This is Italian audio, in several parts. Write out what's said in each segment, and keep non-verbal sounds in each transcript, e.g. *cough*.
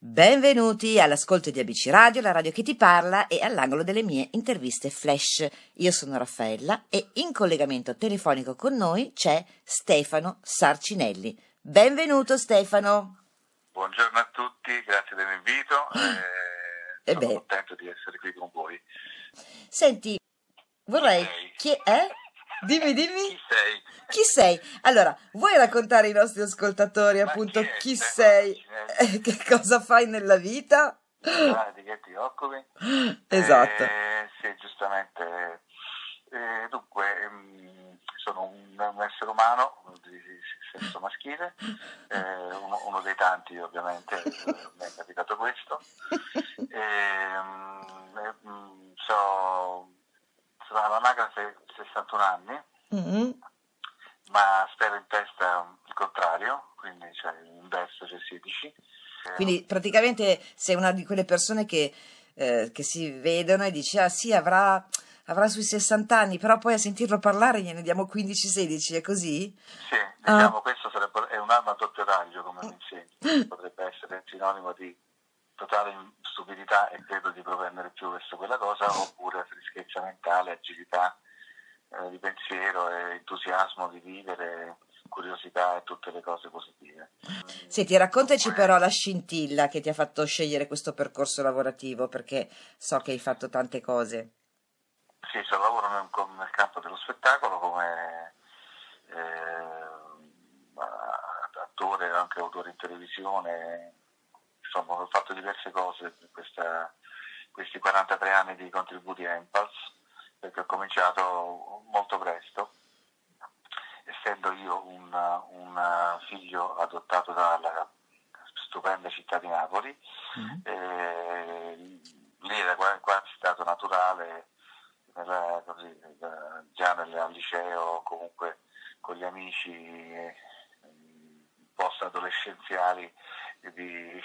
Benvenuti all'ascolto di ABC Radio, la radio che ti parla e all'angolo delle mie interviste flash. Io sono Raffaella e in collegamento telefonico con noi c'è Stefano Sarcinelli. Benvenuto Stefano. Buongiorno a tutti, grazie dell'invito. Eh, sono contento di essere qui con voi. Senti, vorrei... Chi è? Eh? Dimmi, dimmi. Chi sei? Chi sei? Allora, vuoi raccontare ai nostri ascoltatori Ma appunto chi, chi sei, eh, che cosa fai nella vita? Ah, di che ti occupi? Esatto. Eh, sì, giustamente. Eh, dunque, ehm, sono un, un essere umano di sesso maschile, eh, uno, uno dei tanti ovviamente, eh, mi è capitato questo. *laughs* Ehm, eh, mm, so, sono all'anagrafe 61 anni, Mm. ma spero in testa il contrario, quindi cioè in verso c'è 16. Eh, Quindi praticamente sei una di quelle persone che, eh, che si vedono e dici, ah sì, avrà, avrà sui 60 anni, però poi a sentirlo parlare gliene diamo 15-16, è così? Sì, diciamo questo sarebbe, è un'arma a doppio taglio come mi insegni, *laughs* potrebbe essere sinonimo di totale stupidità e credo di propendere più verso quella cosa, oppure freschezza mentale, agilità eh, di pensiero, e entusiasmo di vivere, curiosità e tutte le cose positive. Senti, raccontaci però la scintilla che ti ha fatto scegliere questo percorso lavorativo, perché so che hai fatto tante cose. Sì, so, lavoro nel, nel campo dello spettacolo come eh, attore, anche autore in televisione, insomma ho fatto diverse cose in questa, questi 43 anni di contributi a Impulse, perché ho cominciato molto presto, essendo io un, un figlio adottato dalla stupenda città di Napoli, Mm. eh, lì era qua- quasi stato naturale nella- così, già nel, al liceo, comunque con gli amici eh, post adolescenziali di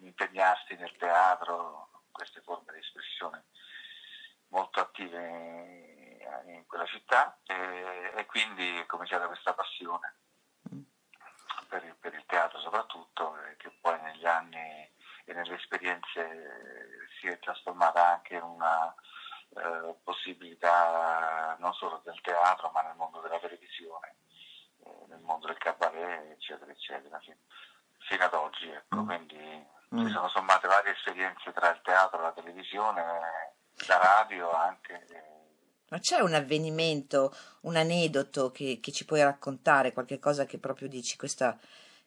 impegnarsi nel teatro, queste forme di espressione molto attive in, in quella città e, e quindi è cominciata questa passione per il, per il teatro soprattutto che poi negli anni e nelle esperienze si è trasformata anche in una eh, possibilità non solo del teatro ma nel mondo della televisione, eh, nel mondo del cabaret eccetera eccetera fin- fino ad oggi ecco Mm. quindi Mm. si sono sommate varie esperienze tra il teatro, la televisione, la radio anche. eh, Ma c'è un avvenimento, un aneddoto che, che ci puoi raccontare, qualche cosa che proprio dici questa,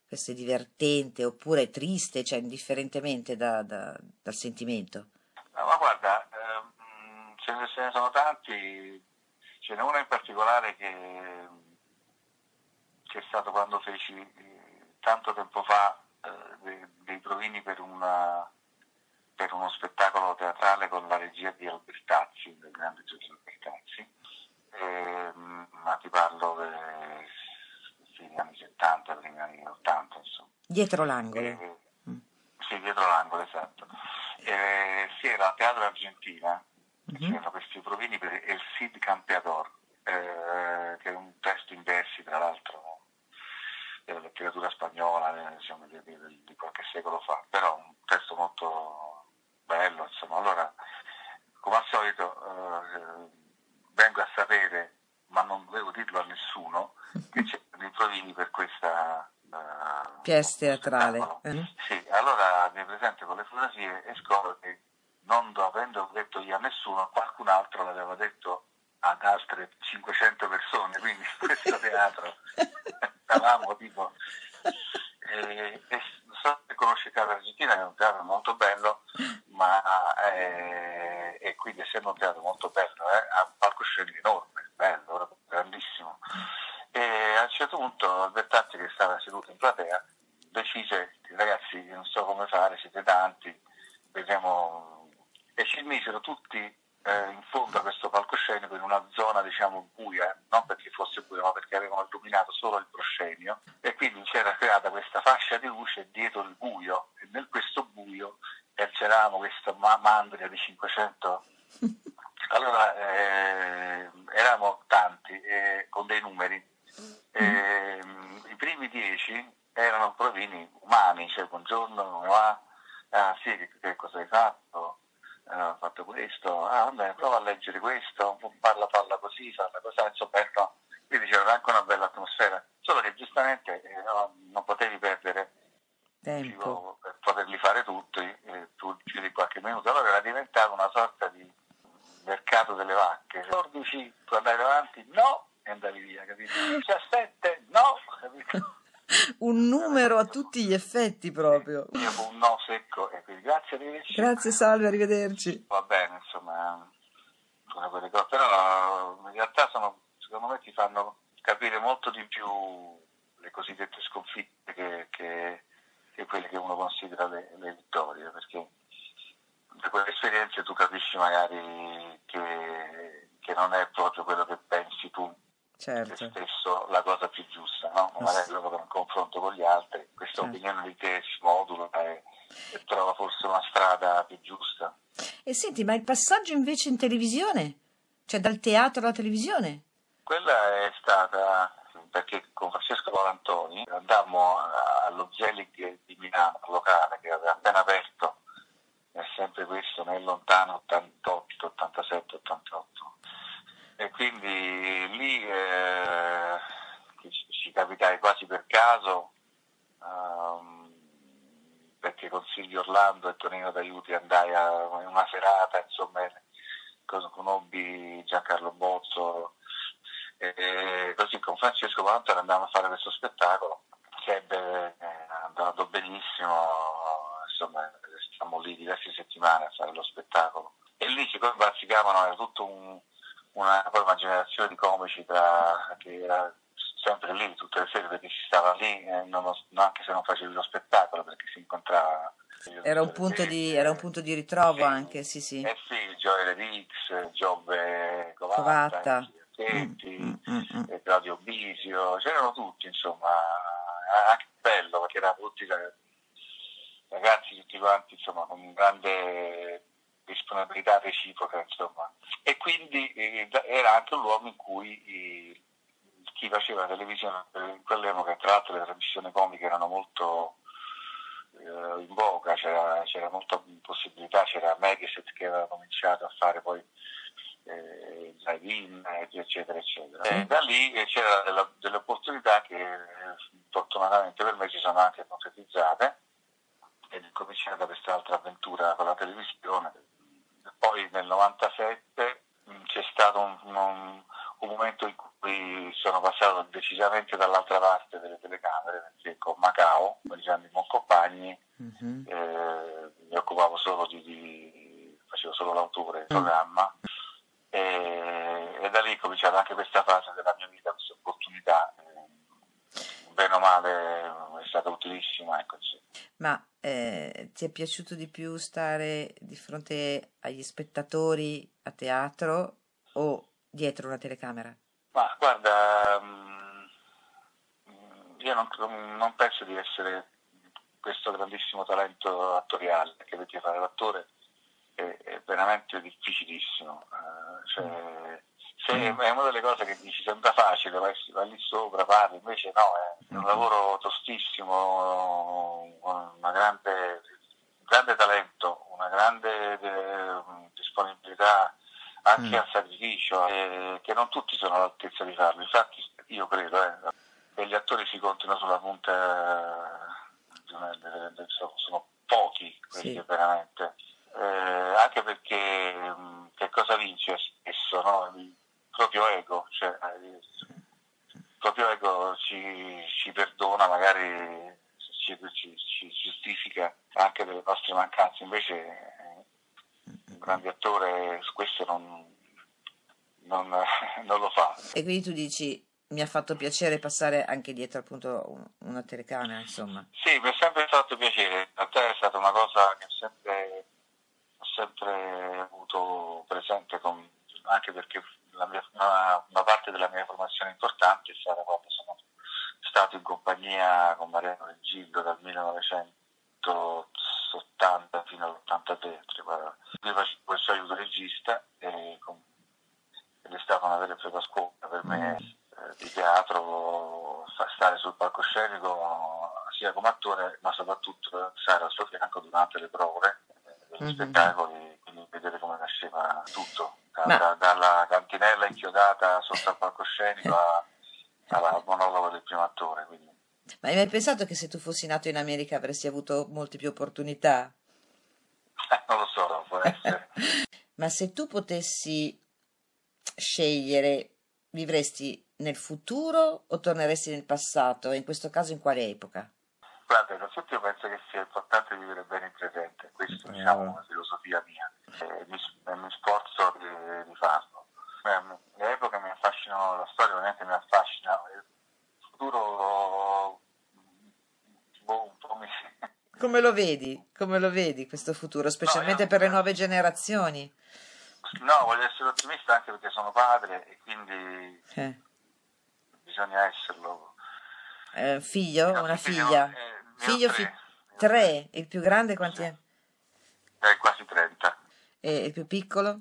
questo è divertente oppure è triste, cioè indifferentemente da- da- dal sentimento? No, ma guarda, ehm, ce, ne, ce ne sono tanti, ce n'è uno in particolare che, che è stato quando feci tanto tempo fa eh, dei, provini per, una, per uno spettacolo teatrale con la regia di Albertazzi, del grande Giorgio Albertazzi, Ehm, ma ti parlo dei fine anni 70, primi anni 80 insomma. Dietro l'angolo. Eh, Mm. sì, dietro l'angolo, esatto. Eh, sì, era a Teatro Argentina, Mhm. c'erano questi provini per El Cid Campeador, eh, che è un testo in versi, tra l'altro, della letteratura spagnola, eh, diciamo, di, di- di qualche secolo fa, però un testo molto bello, insomma. Allora, solito, eh, vengo a sapere, ma non dovevo dirlo a nessuno, che c'erano *laughs* dei provini per questa... eh, Pièce teatrale. eh? Sì, allora mi presento con le fotografie e scopro che non do- avendo detto io a nessuno, qualcun altro l'aveva detto ad altre 500 persone, quindi in questo *laughs* teatro stavamo tipo... eh, e non so se conosci il Teatro Argentina, è un teatro molto bello, eh, e quindi essendo un teatro molto bello, eh, ha un palcoscenico enorme, bello, grandissimo. E a un certo punto Albertazzi che stava seduto in platea decise ragazzi non so come fare, siete tanti, vediamo e ci misero tutti eh, in fondo a questo palcoscenico in una zona diciamo buia, non perché fosse buia ma perché avevano illuminato solo il proscenio e quindi c'era creata questa fascia di luce dietro il buio e nel questo buio c'eravamo questa ma- mandria di 500 *laughs* allora eh, eravamo tanti eh, con dei numeri. Ehm, I primi dieci erano provini umani, cioè buongiorno, come va? Ah sì, che, che cosa hai fatto? Eh, ho fatto questo, ah vabbè, prova a leggere questo, parla, parla così, parla così, insomma, ecco, quindi c'era anche una bella atmosfera, solo che giustamente eh, no, non potevi perdere. Tempo. Per poterli fare tutti, eh, tu minuto, allora era diventato una sorta di mercato delle vacche, 14 tu andavi davanti, no, e andavi via, capito? 17, no, capito? *laughs* un numero a tutti gli effetti proprio. Io con un no secco e quindi grazie, arrivederci. Grazie, salve, arrivederci. Va bene, insomma, sono quelle cose, però in realtà sono, secondo me ti fanno capire molto di più le cosiddette sconfitte che, che, che quelle che uno considera le, le vittorie, perché da quelle esperienze tu capisci magari che, che non è proprio quello che pensi tu Certo. te stesso la cosa più giusta, no? magari dopo un confronto con gli altri, questa Certo. opinione di te si modula e, e trova forse una strada più giusta. E senti, ma il passaggio invece in televisione? Cioè dal teatro alla televisione? Quella è stata perché con Francesco Valantoni andammo a- allo Zelig di Milano, locale, che aveva appena aperto, è sempre questo nel lontano 88, 87, 88. E quindi lì eh, ci, ci capitai quasi per caso, ehm, perché con Silvio Orlando e Tonino D'Aiuti andai a in una serata, insomma, con- conobbi Giancarlo Bozzo, e così con Francesco Valentone andavamo a fare questo spettacolo che ebbe, eh, è andato benissimo, insomma stiamo lì diverse settimane a fare lo spettacolo e lì siccome bazzicavano era tutta un, una, una generazione di comici tra, che era sempre lì tutte le sere perché si stava lì eh, non- anche se non facevi lo spettacolo perché si incontrava Era un punto di, era un punto di ritrovo Sì. anche, sì, sì. eh sì, Gioele Rix, Giobbe Covatta, Covatta. Schetti, Mm, mm, mm. eh, Claudio Bisio, c'erano tutti, insomma, eh, anche bello perché erano tutti ra- ragazzi tutti quanti, insomma, con grande disponibilità reciproca, insomma. E quindi eh, era anche un luogo in cui eh, chi faceva la televisione eh, in quell'epoca, tra l'altro le trasmissioni comiche erano molto eh, in voga, c'era, c'era molta possibilità, c'era Mediaset che aveva cominciato a fare poi eh, eh, eccetera, eccetera. E da lì eh, c'erano delle, opportunità che fortunatamente per me si sono anche concretizzate ed è cominciata quest'altra avventura con la televisione. Poi nel 97 mh, c'è stato un, un- un momento in cui sono passato decisamente dall'altra parte delle telecamere perché con Macao, con Gianni Moncompagni, Mhm. eh, mi occupavo solo di, di- facevo solo l'autore del programma e, cominciata anche questa fase della mia vita, questa opportunità. eh, bene o male è stata utilissima, ecco, sì. Ma eh, ti è piaciuto di più stare di fronte agli spettatori a teatro o dietro una telecamera? Ma guarda, mm, io non, non penso di essere questo grandissimo talento attoriale, perché perché fare l'attore è, veramente difficilissimo. eh, cioè, se è una delle cose che dici sembra facile, vai, vai lì sopra, parli, invece no, è un lavoro tostissimo, con grande, un grande talento, una grande eh, disponibilità anche Mm. al sacrificio, eh, che non tutti sono all'altezza di farlo. Infatti io credo eh, che gli attori si contino sulla punta de- sono, sono pochi quelli Sì. che veramente eh, anche perché mh, che cosa vince spesso no? Proprio ego cioè, eh, il proprio ego ci, ci perdona magari ci, ci- ci giustifica anche delle nostre mancanze. Invece eh, un grande attore su questo non, non, *laughs* non lo fa. E quindi tu dici mi ha fatto piacere passare anche dietro appunto un- una telecamera, insomma. Sì, mi è sempre fatto piacere, a te è stata una cosa che ho sempre, ho sempre avuto presente, con- anche perché mia- una, una parte della mia formazione importante è stata quando sono stato in compagnia con Mariano Reggillo dal 1980 fino all'83, cioè, guarda, io facevo questo aiuto regista e ed è stata una vera e propria scuola per me eh, di teatro, fa- stare sul palcoscenico sia come attore, ma soprattutto stare al suo fianco durante le prove eh, degli mm-hmm. spettacoli, quindi vedere come nasceva tutto, da, da, dalla cantinella inchiodata sotto al palcoscenico al monologo del primo attore. Quindi. Ma hai mai pensato che se tu fossi nato in America avresti avuto molte più opportunità? non lo so, può essere. *laughs* Ma se tu potessi scegliere, vivresti nel futuro o torneresti nel passato? E in questo caso in quale epoca? Guarda, innanzitutto io penso che sia importante vivere bene il presente, questa è diciamo, una filosofia mia e mi, e mi sforzo di, di farlo. Le epoche mi affascinano, la storia ovviamente mi affascina, il futuro boh, un po' mi... Come lo vedi? Come lo vedi questo futuro, specialmente no, per le nuove generazioni? No, voglio essere ottimista anche perché sono padre e quindi eh. bisogna esserlo. Eh, figlio? No, una figlia? Eh, figlio, tre. Fi- tre. Il più grande quanti è? È quasi 30. E il più piccolo?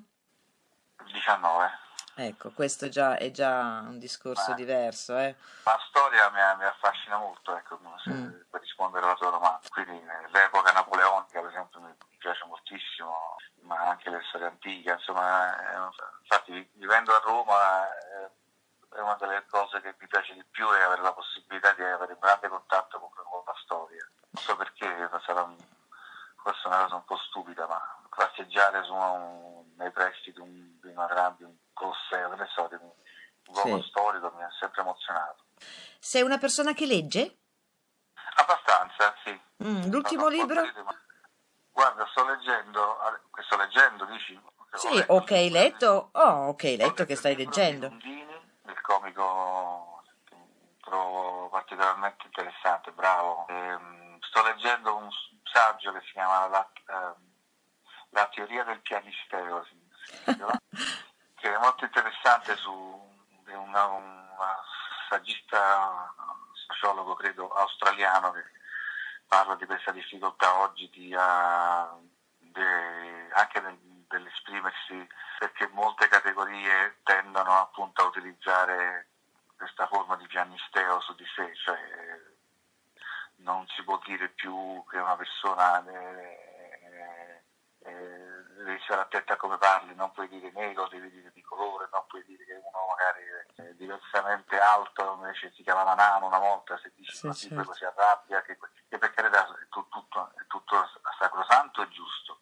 19. Ecco, questo già, è già un discorso eh. diverso. Eh. La storia mi, mi affascina molto, ecco, mm. per rispondere alla tua domanda. Quindi l'epoca napoleonica, per esempio, mi piace moltissimo ma anche le storie antiche, insomma, eh, infatti vivendo a Roma eh, è una delle cose che mi piace di più è avere la possibilità di avere un grande contatto con, con la storia. Non so perché, sarà un, questa è una cosa un po' stupida, ma passeggiare su un, nei pressi di, un, di una grande, un colosseo, che ne so, di un luogo sì. storico mi ha sempre emozionato. Sei una persona che legge? Abbastanza, sì. Mm, l'ultimo libro? Guarda, sto leggendo, che sto leggendo, dici? Sì, o che hai letto, oh, ok, hai letto che stai leggendo. Lundini, il comico che trovo particolarmente interessante, bravo. Ehm, sto leggendo un saggio che si chiama La, eh, la teoria del pianisteo, *laughs* che è molto interessante su una, una saggista sociologo, credo, australiano che parla di questa difficoltà oggi di, uh, de, anche nel, dell'esprimersi perché molte categorie tendono appunto a utilizzare questa forma di pianisteo su di sé, cioè non si può dire più che una persona eh, devi stare attenta a come parli, non puoi dire nero, devi dire di colore, non puoi dire che uno magari è diversamente alto, invece si chiama nano una volta, se dici sì, così certo. si arrabbia, che, che per carità è tutto, tutto, è tutto sacrosanto e giusto,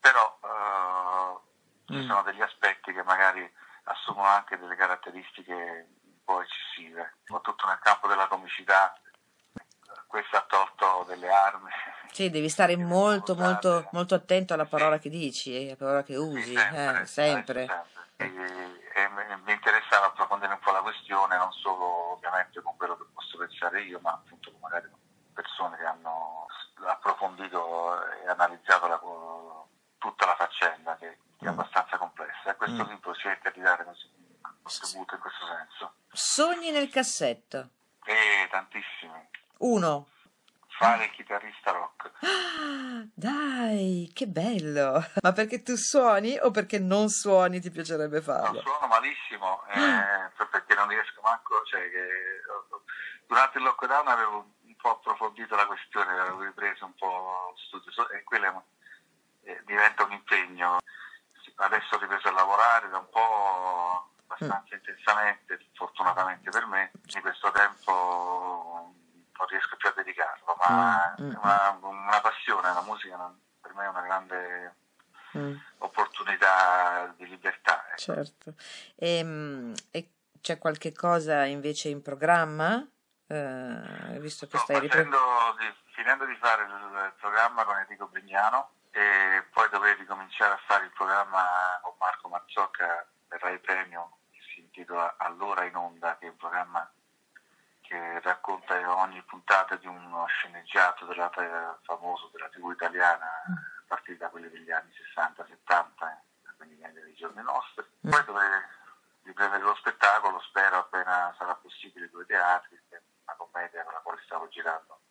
però uh, mm. ci sono degli aspetti che magari assumono anche delle caratteristiche un po' eccessive, soprattutto nel campo della comicità, questo ha tolto delle armi sì, devi stare molto, molto, molto attento alla parola che dici, e alla parola che usi, sempre. Eh, sempre. E, e mi interessava approfondire un po' la questione, non solo ovviamente con quello che posso pensare io, ma appunto con magari persone che hanno approfondito e analizzato la, tutta la faccenda, che, che, è mm. abbastanza complessa. E questo mm. libro cerca di dare un contributo in questo senso. Sogni nel cassetto? Eh, tantissimi. Uno fare chitarrista rock. dai, che bello! Ma perché tu suoni o perché non suoni ti piacerebbe farlo? No, suono malissimo, eh, perché non riesco manco, cioè che durante il lockdown avevo un po' approfondito la questione, avevo ripreso un po' studio e quello eh, diventa un impegno. Adesso ho ripreso a lavorare da un po' abbastanza mm. intensamente, fortunatamente per me, in questo tempo non riesco più a dedicarlo, ma mm, mm, una, mm. una, passione, la musica per me è una grande mm. opportunità di libertà. Ecco. Certo. E, ehm, e, c'è qualche cosa invece in programma? Eh, visto che Sto stai riprendendo di, finendo di fare il, programma con Enrico Brignano e poi dovrei ricominciare a fare il programma con Marco Mazzocca per Rai Premio che si intitola Allora in onda, che è un programma che racconta ogni puntata di uno sceneggiato della, famoso della TV italiana a partire da quelli degli anni 60-70, quindi dei giorni nostri. Mm. Poi dovrei riprendere lo spettacolo, spero appena sarà possibile due teatri, una commedia con la quale stavo girando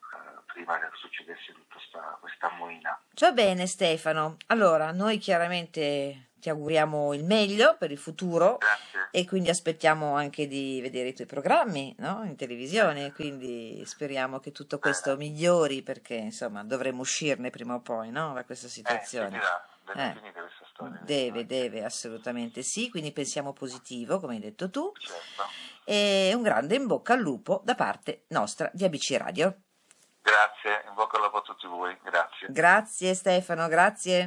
prima che succedesse tutta questa, moina. Va bene Stefano, allora noi chiaramente ti auguriamo il meglio per il futuro Grazie. e quindi aspettiamo anche di vedere i tuoi programmi no? in televisione, quindi speriamo che tutto questo migliori perché insomma dovremo uscirne prima o poi no? da questa Eh, situazione. finirà, deve Eh. finire questa storia. Deve, deve, assolutamente sì, quindi pensiamo positivo, come hai detto tu, Certo. e un grande in bocca al lupo da parte nostra di ABC Radio. Grazie, in bocca al lupo a tutti voi, grazie. Grazie Stefano, grazie.